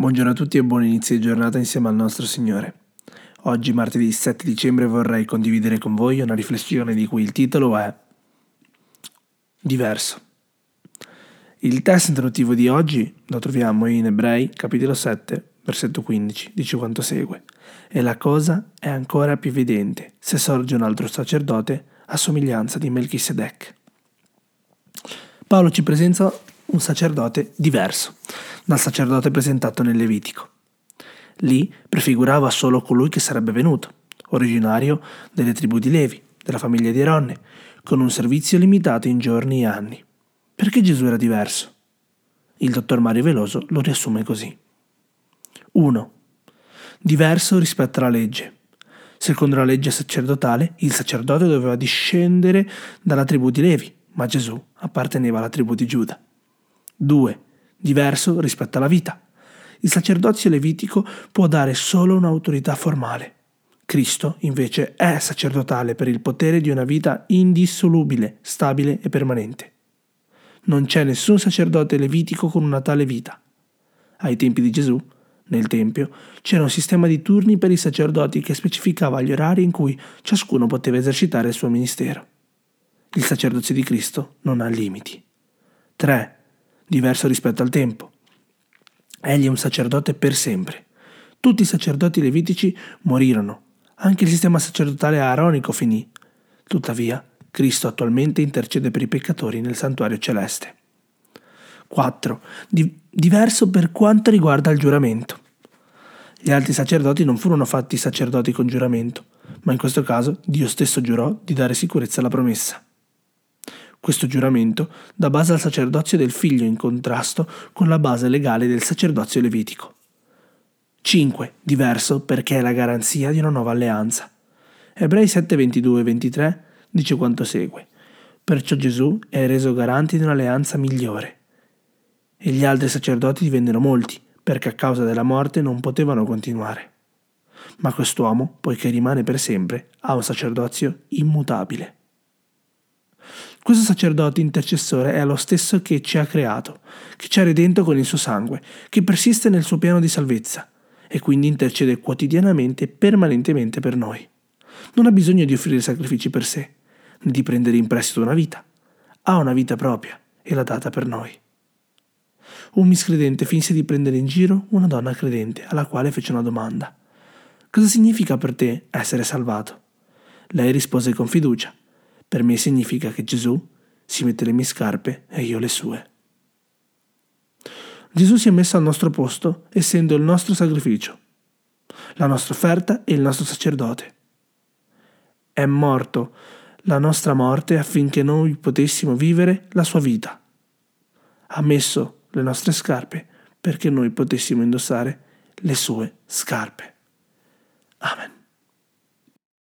Buongiorno a tutti e buon inizio di giornata insieme al nostro Signore. Oggi, martedì 7 dicembre, vorrei condividere con voi una riflessione di cui il titolo è Diverso. Il testo introduttivo di oggi lo troviamo in Ebrei, capitolo 7, versetto 15, dice quanto segue. E la cosa è ancora più evidente se sorge un altro sacerdote a somiglianza di Melchisedec. Paolo ci presenta un sacerdote diverso dal sacerdote presentato nel Levitico. Lì prefigurava solo colui che sarebbe venuto, originario delle tribù di Levi, della famiglia di Aronne, con un servizio limitato in giorni e anni. Perché Gesù era diverso? Il dottor Mario Veloso lo riassume così. 1. Diverso rispetto alla legge. Secondo la legge sacerdotale, il sacerdote doveva discendere dalla tribù di Levi, ma Gesù apparteneva alla tribù di Giuda. 2 diverso rispetto alla vita. Il sacerdozio levitico può dare solo un'autorità formale. Cristo, invece, è sacerdotale per il potere di una vita indissolubile, stabile e permanente. Non c'è nessun sacerdote levitico con una tale vita. Ai tempi di Gesù, nel Tempio, c'era un sistema di turni per i sacerdoti che specificava gli orari in cui ciascuno poteva esercitare il suo ministero. Il sacerdozio di Cristo non ha limiti. 3 diverso rispetto al tempo. Egli è un sacerdote per sempre. Tutti i sacerdoti levitici morirono. Anche il sistema sacerdotale aaronico finì. Tuttavia, Cristo attualmente intercede per i peccatori nel santuario celeste. 4. Di- diverso per quanto riguarda il giuramento. Gli altri sacerdoti non furono fatti sacerdoti con giuramento, ma in questo caso Dio stesso giurò di dare sicurezza alla promessa. Questo giuramento dà base al sacerdozio del figlio in contrasto con la base legale del sacerdozio levitico. 5. Diverso perché è la garanzia di una nuova alleanza. Ebrei 7, 22 e 23 dice quanto segue. Perciò Gesù è reso garante di un'alleanza migliore. E gli altri sacerdoti divennero molti, perché a causa della morte non potevano continuare. Ma quest'uomo, poiché rimane per sempre, ha un sacerdozio immutabile. Questo sacerdote intercessore è lo stesso che ci ha creato, che ci ha redento con il suo sangue, che persiste nel suo piano di salvezza e quindi intercede quotidianamente e permanentemente per noi. Non ha bisogno di offrire sacrifici per sé, né di prendere in prestito una vita. Ha una vita propria e l'ha data per noi. Un miscredente finse di prendere in giro una donna credente alla quale fece una domanda. Cosa significa per te essere salvato? Lei rispose con fiducia. Per me significa che Gesù si mette le mie scarpe e io le sue. Gesù si è messo al nostro posto, essendo il nostro sacrificio, la nostra offerta e il nostro sacerdote. È morto la nostra morte affinché noi potessimo vivere la sua vita. Ha messo le nostre scarpe perché noi potessimo indossare le sue scarpe. Amen.